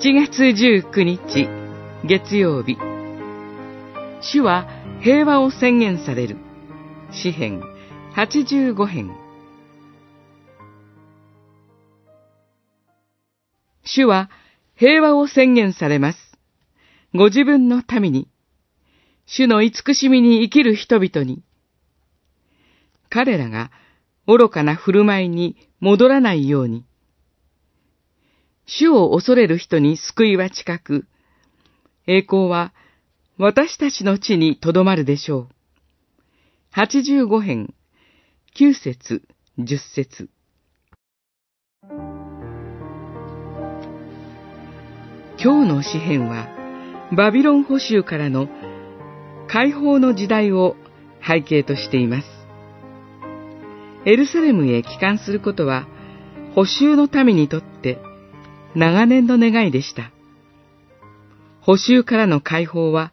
7月19日月曜日。主は平和を宣言される。詩編85編。主は平和を宣言されます。ご自分の民に、主の慈しみに生きる人々に、彼らが愚かな振る舞いに戻らないように、主を恐れる人に救いは近く、栄光は私たちの地にとどまるでしょう。85編、9節、10節今日の詩篇は、バビロン捕囚からの解放の時代を背景としています。エルサレムへ帰還することは、捕囚の民にとって長年の願いでした。捕囚からの解放は、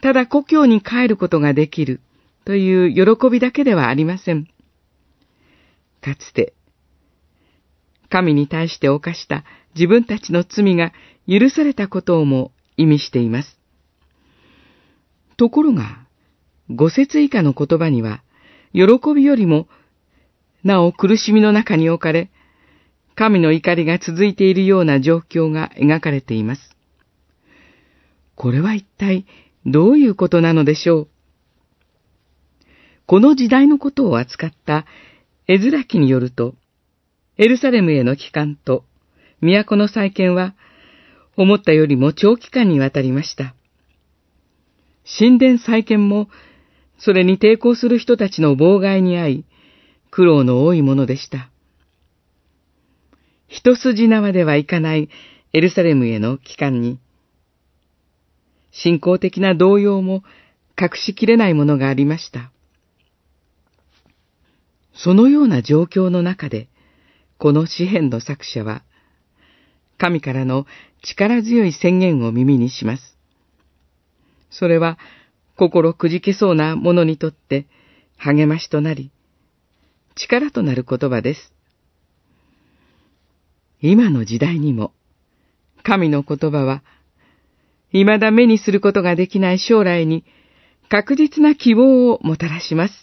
ただ故郷に帰ることができるという喜びだけではありません。かつて、神に対して犯した自分たちの罪が許されたことをも意味しています。ところが、五節以下の言葉には、喜びよりも、なお苦しみの中に置かれ、神の怒りが続いているような状況が描かれています。これは一体どういうことなのでしょう？この時代のことを扱った絵面記によると、エルサレムへの帰還と都の再建は思ったよりも長期間にわたりました。神殿再建も、それに抵抗する人たちの妨害に遭い、苦労の多いものでした。一筋縄ではいかないエルサレムへの帰還に、信仰的な動揺も隠しきれないものがありました。そのような状況の中で、この詩篇の作者は、神からの力強い宣言を耳にします。それは心くじけそうな者にとって励ましとなり、力となる言葉です。今の時代にも、神の言葉は、未だ目にすることができない将来に確実な希望をもたらします。